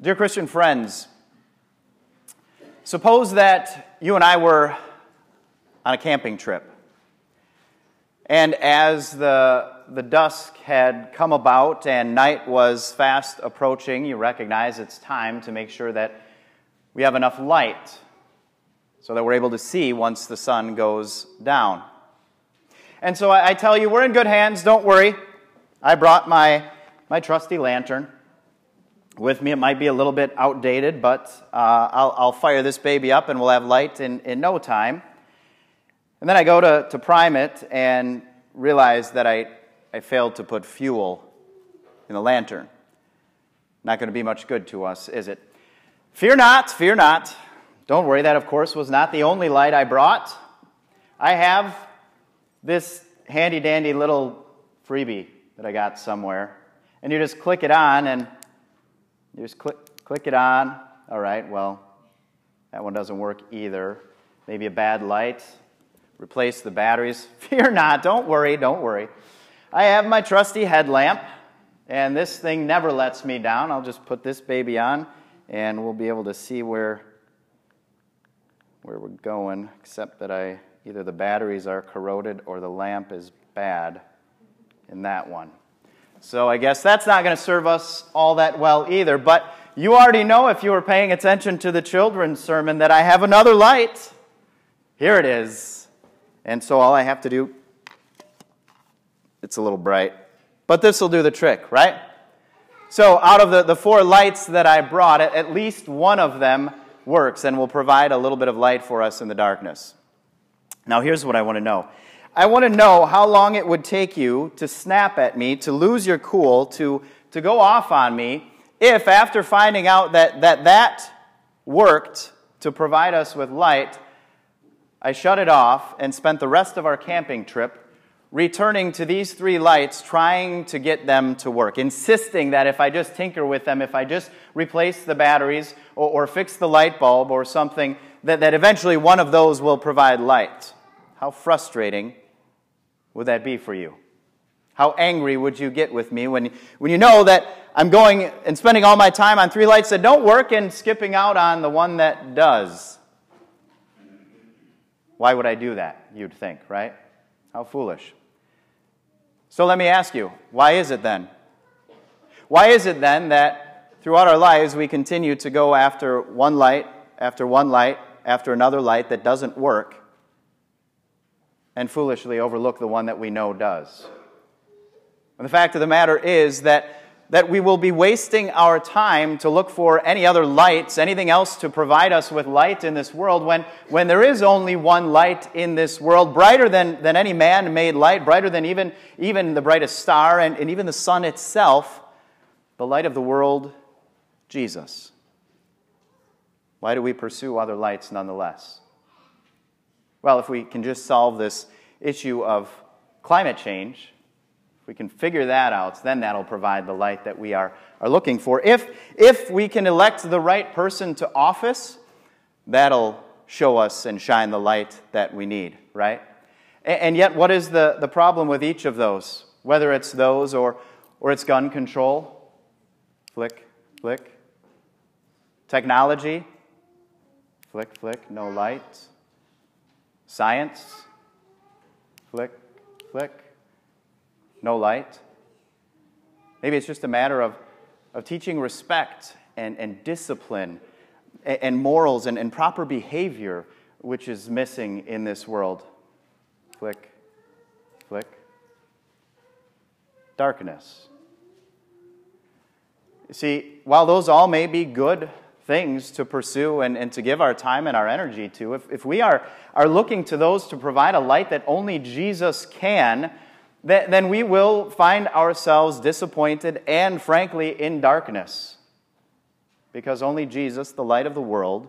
Dear Christian friends, suppose that you and I were on a camping trip. And as the, the dusk had come about and night was fast approaching, you recognize it's time to make sure that we have enough light so that we're able to see once the sun goes down. And so I, I tell you, we're in good hands, don't worry. I brought my, my trusty lantern with me. It might be a little bit outdated, but uh, I'll, I'll, fire this baby up and we'll have light in, in no time. And then I go to, to prime it and realize that I, I failed to put fuel in the lantern. Not going to be much good to us, is it? Fear not, fear not. Don't worry, that of course was not the only light I brought. I have this handy dandy little freebie that I got somewhere. And you just click it on and you just click, click it on. All right, well, that one doesn't work either. Maybe a bad light. Replace the batteries. Fear not, don't worry, don't worry. I have my trusty headlamp, and this thing never lets me down. I'll just put this baby on, and we'll be able to see where, where we're going, except that I either the batteries are corroded or the lamp is bad in that one. So I guess that's not going to serve us all that well either. But you already know, if you were paying attention to the children's sermon, that I have another light. Here it is. And so all I have to do, it's a little bright. But this will do the trick, right? So out of the, the four lights that I brought, at least one of them works and will provide a little bit of light for us in the darkness. Now, here's what I want to know I want to know how long it would take you to snap at me, to lose your cool, to, to go off on me, if after finding out that, that that worked to provide us with light, I shut it off and spent the rest of our camping trip returning to these three lights, trying to get them to work, insisting that if I just tinker with them, if I just replace the batteries or, or fix the light bulb or something, that, that eventually one of those will provide light. How frustrating would that be for you? How angry would you get with me when, when you know that I'm going and spending all my time on three lights that don't work and skipping out on the one that does? Why would I do that, you'd think, right? How foolish. So let me ask you, why is it then? Why is it then that throughout our lives we continue to go after one light, after one light, after another light that doesn't work, and foolishly overlook the one that we know does. And the fact of the matter is that, that we will be wasting our time to look for any other lights, anything else to provide us with light in this world, when, when there is only one light in this world, brighter than, than any man made light, brighter than even, even the brightest star and, and even the sun itself, the light of the world, Jesus. Why do we pursue other lights nonetheless? Well, if we can just solve this issue of climate change, if we can figure that out, then that'll provide the light that we are, are looking for. If, if we can elect the right person to office, that'll show us and shine the light that we need, right? And, and yet, what is the, the problem with each of those? Whether it's those or, or it's gun control, flick, flick. Technology, flick, flick, no light. Science, flick, flick, no light. Maybe it's just a matter of, of teaching respect and, and discipline and, and morals and, and proper behavior, which is missing in this world. Flick, flick. Darkness. You see, while those all may be good things to pursue and, and to give our time and our energy to, if, if we are, are looking to those to provide a light that only Jesus can, then, then we will find ourselves disappointed and, frankly, in darkness. Because only Jesus, the light of the world,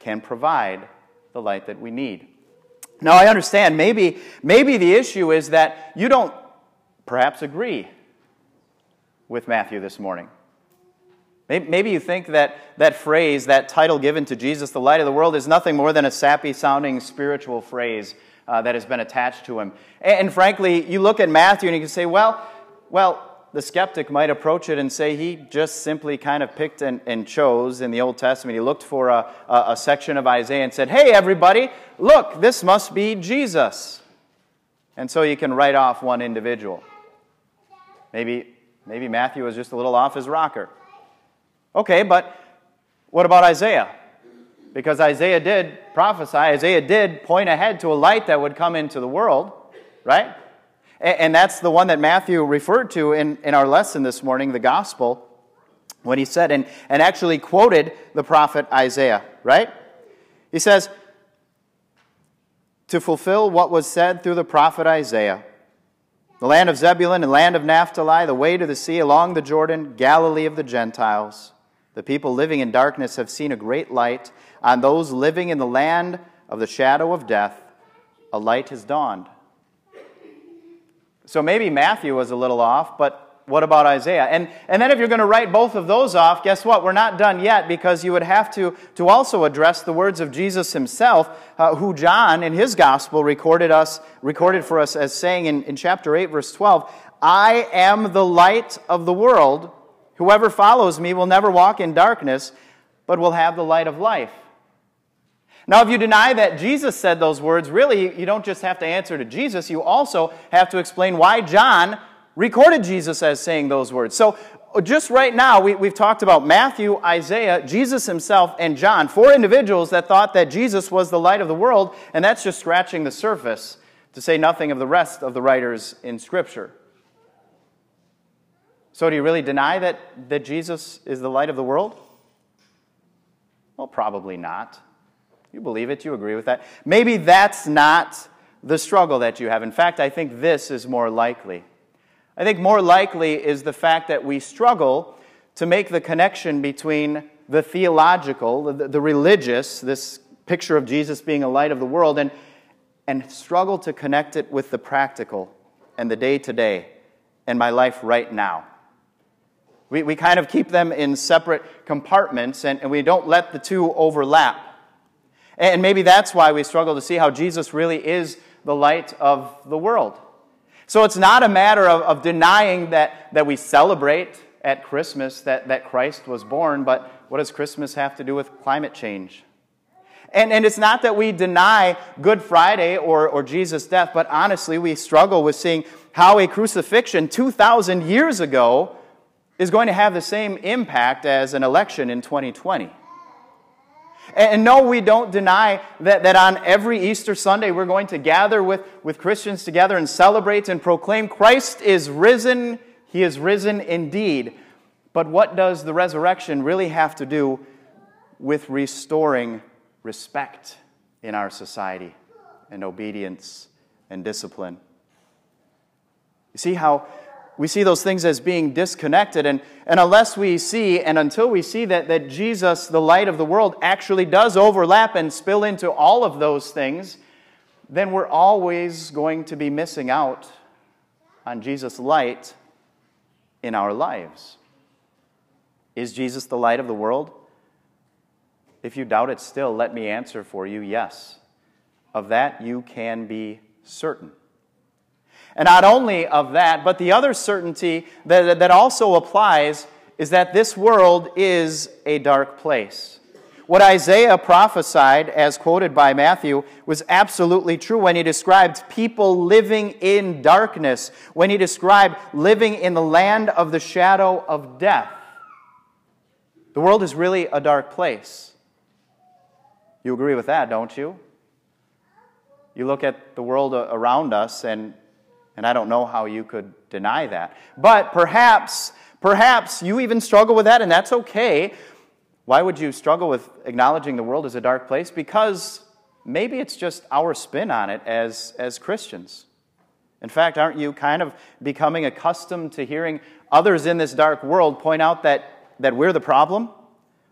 can provide the light that we need. Now, I understand maybe, maybe the issue is that you don't perhaps agree with Matthew this morning. Maybe you think that that phrase, that title given to Jesus, the light of the world, is nothing more than a sappy sounding spiritual phrase uh, that has been attached to him. And, and, frankly, you look at Matthew and you can say, well, well, the skeptic might approach it and say he just simply kind of picked and, and chose in the Old Testament. He looked for a, a, a section of Isaiah and said, Hey, everybody, look, this must be Jesus. And so you can write off one individual. Maybe, maybe Matthew was just a little off his rocker. Okay, but what about Isaiah? Because Isaiah did prophesy, Isaiah did point ahead to a light that would come into the world, right? And that's the one that Matthew referred to in, in our lesson this morning, the gospel, when he said, and, and actually quoted the prophet Isaiah, right? He says, to fulfill what was said through the prophet Isaiah the land of Zebulun and land of Naphtali, the way to the sea along the Jordan, Galilee of the Gentiles. The people living in darkness have seen a great light. On those living in the land of the shadow of death, a light has dawned. So maybe Matthew was a little off, but what about Isaiah? And, and then if you're going to write both of those off, guess what? We're not done yet because you would have to, to also address the words of Jesus himself, uh, who John in his gospel recorded, us, recorded for us as saying in, in chapter 8, verse 12, I am the light of the world. Whoever follows me will never walk in darkness, but will have the light of life. Now, if you deny that Jesus said those words, really, you don't just have to answer to Jesus, you also have to explain why John recorded Jesus as saying those words. So, just right now, we, have talked about Matthew, Isaiah, Jesus himself, and John, four individuals that thought that Jesus was the light of the world, and that's just scratching the surface, to say nothing of the rest of the writers in Scripture. So, do you really deny that, that Jesus is the light of the world? Well, probably not. You believe it, you agree with that. Maybe that's not the struggle that you have. In fact, I think this is more likely. I think more likely is the fact that we struggle to make the connection between the theological, the, the religious, this picture of Jesus being a light of the world, and, and struggle to connect it with the practical and the day to day and my life right now. We, we kind of keep them in separate compartments and, and we don't let the two overlap. And maybe that's why we struggle to see how Jesus really is the light of the world. So it's not a matter of, of denying that, that we celebrate at Christmas that, that Christ was born, but what does Christmas have to do with climate change? And, and it's not that we deny Good Friday or, or Jesus' death, but honestly, we struggle with seeing how a crucifixion 2,000 years ago is going to have the same impact as an election in 2020. And no, we don't deny that, that on every Easter Sunday we're going to gather with, with Christians together and celebrate and proclaim Christ is risen. He is risen indeed. But what does the resurrection really have to do with restoring respect in our society and obedience and discipline? You see how we see those things as being disconnected. And, and unless we see, and until we see that, that Jesus, the light of the world, actually does overlap and spill into all of those things, then we're always going to be missing out on Jesus' light in our lives. Is Jesus the light of the world? If you doubt it still, let me answer for you yes. Of that you can be certain. And not only of that, but the other certainty that, that also applies is that this world is a dark place. What Isaiah prophesied, as quoted by Matthew, was absolutely true when he described people living in darkness, when he described living in the land of the shadow of death. The world is really a dark place. You agree with that, don't you? You look at the world around us, and and I don't know how you could deny that. But perhaps, perhaps you even struggle with that, and that's okay. Why would you struggle with acknowledging the world as a dark place? Because maybe it's just our spin on it as, as Christians. In fact, aren't you kind of becoming accustomed to hearing others in this dark world point out that, that we're the problem?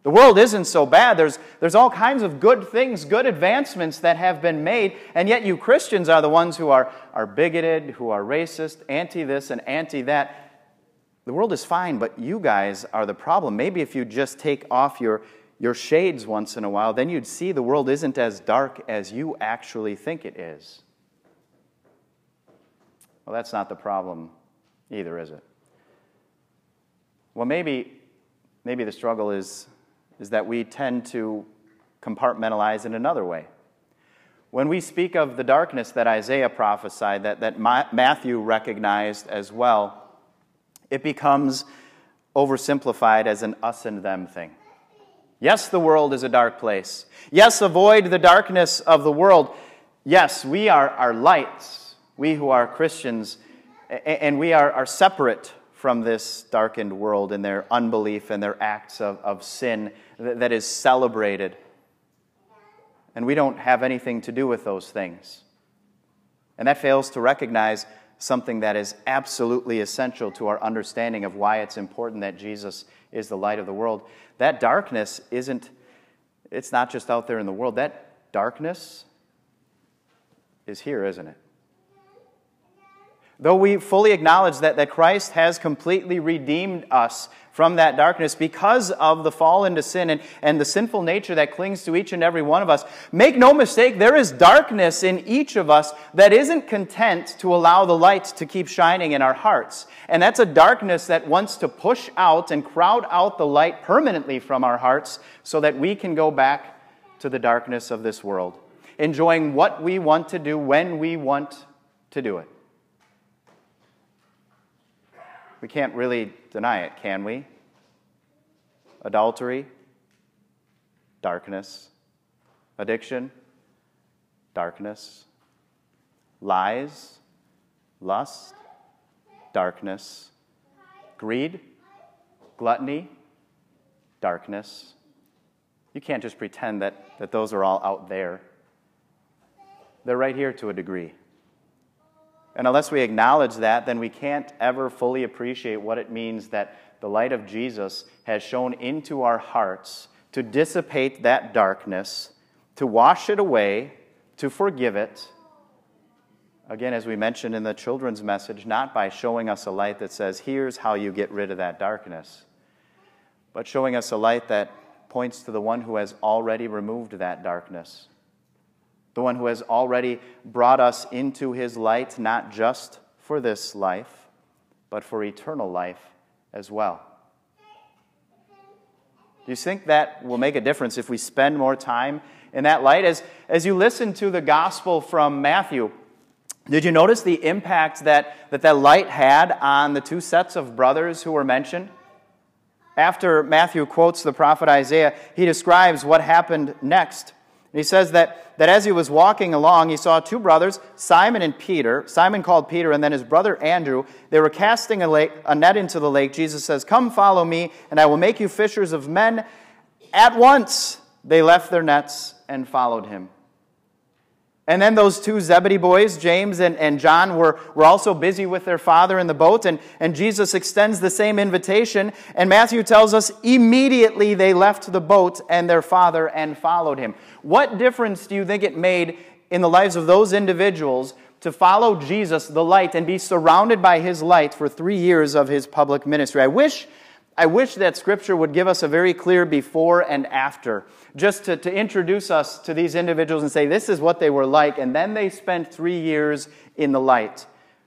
The world isn't so bad. There's, there's all kinds of good things, good advancements that have been made, and yet you Christians are the ones who are, are bigoted, who are racist, anti this and anti that. The world is fine, but you guys are the problem. Maybe if you just take off your, your shades once in a while, then you'd see the world isn't as dark as you actually think it is. Well, that's not the problem either, is it? Well, maybe, maybe the struggle is, is that we tend to compartmentalize in another way. When we speak of the darkness that Isaiah prophesied, that, that Matthew recognized as well, it becomes oversimplified as an us and them thing. Yes, the world is a dark place. Yes, avoid the darkness of the world. Yes, we are, are lights, we who are Christians, and we are, are separate from this darkened world in their unbelief and their acts of, of sin that is celebrated. And we don't have anything to do with those things. And that fails to recognize something that is absolutely essential to our understanding of why it's important that Jesus is the light of the world. That darkness isn't, it's not just out there in the world. That darkness is here, isn't it? Though we fully acknowledge that, that Christ has completely redeemed us from that darkness because of the fall into sin and, and the sinful nature that clings to each and every one of us, make no mistake, there is darkness in each of us that isn't content to allow the light to keep shining in our hearts. And that's a darkness that wants to push out and crowd out the light permanently from our hearts so that we can go back to the darkness of this world, enjoying what we want to do when we want to do it. We can't really deny it, can we? Adultery, darkness. Addiction, darkness. Lies, lust, darkness. Greed, gluttony, darkness. You can't just pretend that, that those are all out there. They're right here to a degree. And unless we acknowledge that, then we can't ever fully appreciate what it means that the light of Jesus has shone into our hearts to dissipate that darkness, to wash it away, to forgive it. Again, as we mentioned in the children's message, not by showing us a light that says, here's how you get rid of that darkness, but showing us a light that points to the one who has already removed that darkness the one who has already brought us into his light, not just for this life, but for eternal life as well. Do you think that will make a difference if we spend more time in that light? As, as you listen to the gospel from Matthew, did you notice the impact that, that that light had on the two sets of brothers who were mentioned? After Matthew quotes the prophet Isaiah, he describes what happened next. And he says that, that as he was walking along, he saw two brothers, Simon and Peter. Simon called Peter, and then his brother Andrew. They were casting a, lake, a net into the lake. Jesus says, Come follow me, and I will make you fishers of men. At once they left their nets and followed him. And then those two Zebedee boys, James and, and John, were, were also busy with their father in the boat, and, and Jesus extends the same invitation. And Matthew tells us immediately they left the boat and their father and followed him. What difference do you think it made in the lives of those individuals to follow Jesus, the light, and be surrounded by his light for three years of his public ministry? I wish I wish that Scripture would give us a very clear before and after, just to, to introduce us to these individuals and say, this is what they were like. And then they spent three years in the light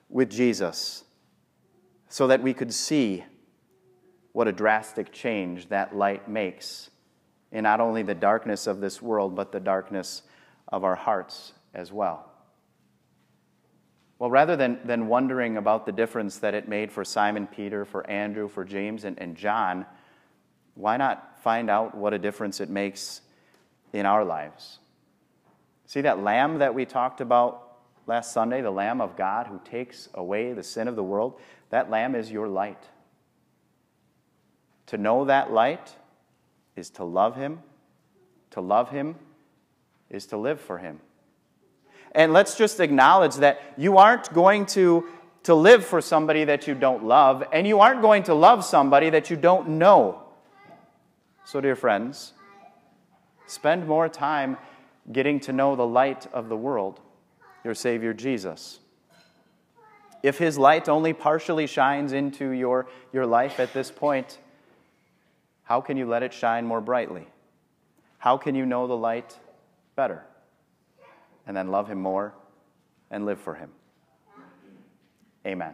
with Jesus so that we could see what a drastic change that light makes in not only the darkness of this world, but the darkness of our hearts as well. Well, rather than, than wondering about the difference that it made for Simon Peter, for Andrew, for James, and, and John, why not find out what a difference it makes in our lives? See that lamb that we talked about last Sunday, the Lamb of God who takes away the sin of the world? That lamb is your light. To know that light is to love him. To love him is to live for him. And let's just acknowledge that you aren't going to, to live for somebody that you don't love, and you aren't going to love somebody that you don't know. So, dear friends, spend more time getting to know the light of the world, your Savior Jesus. If His light only partially shines into your, your life at this point, how can you let it shine more brightly? How can you know the light better? And then love Him more and live for Him. Amen.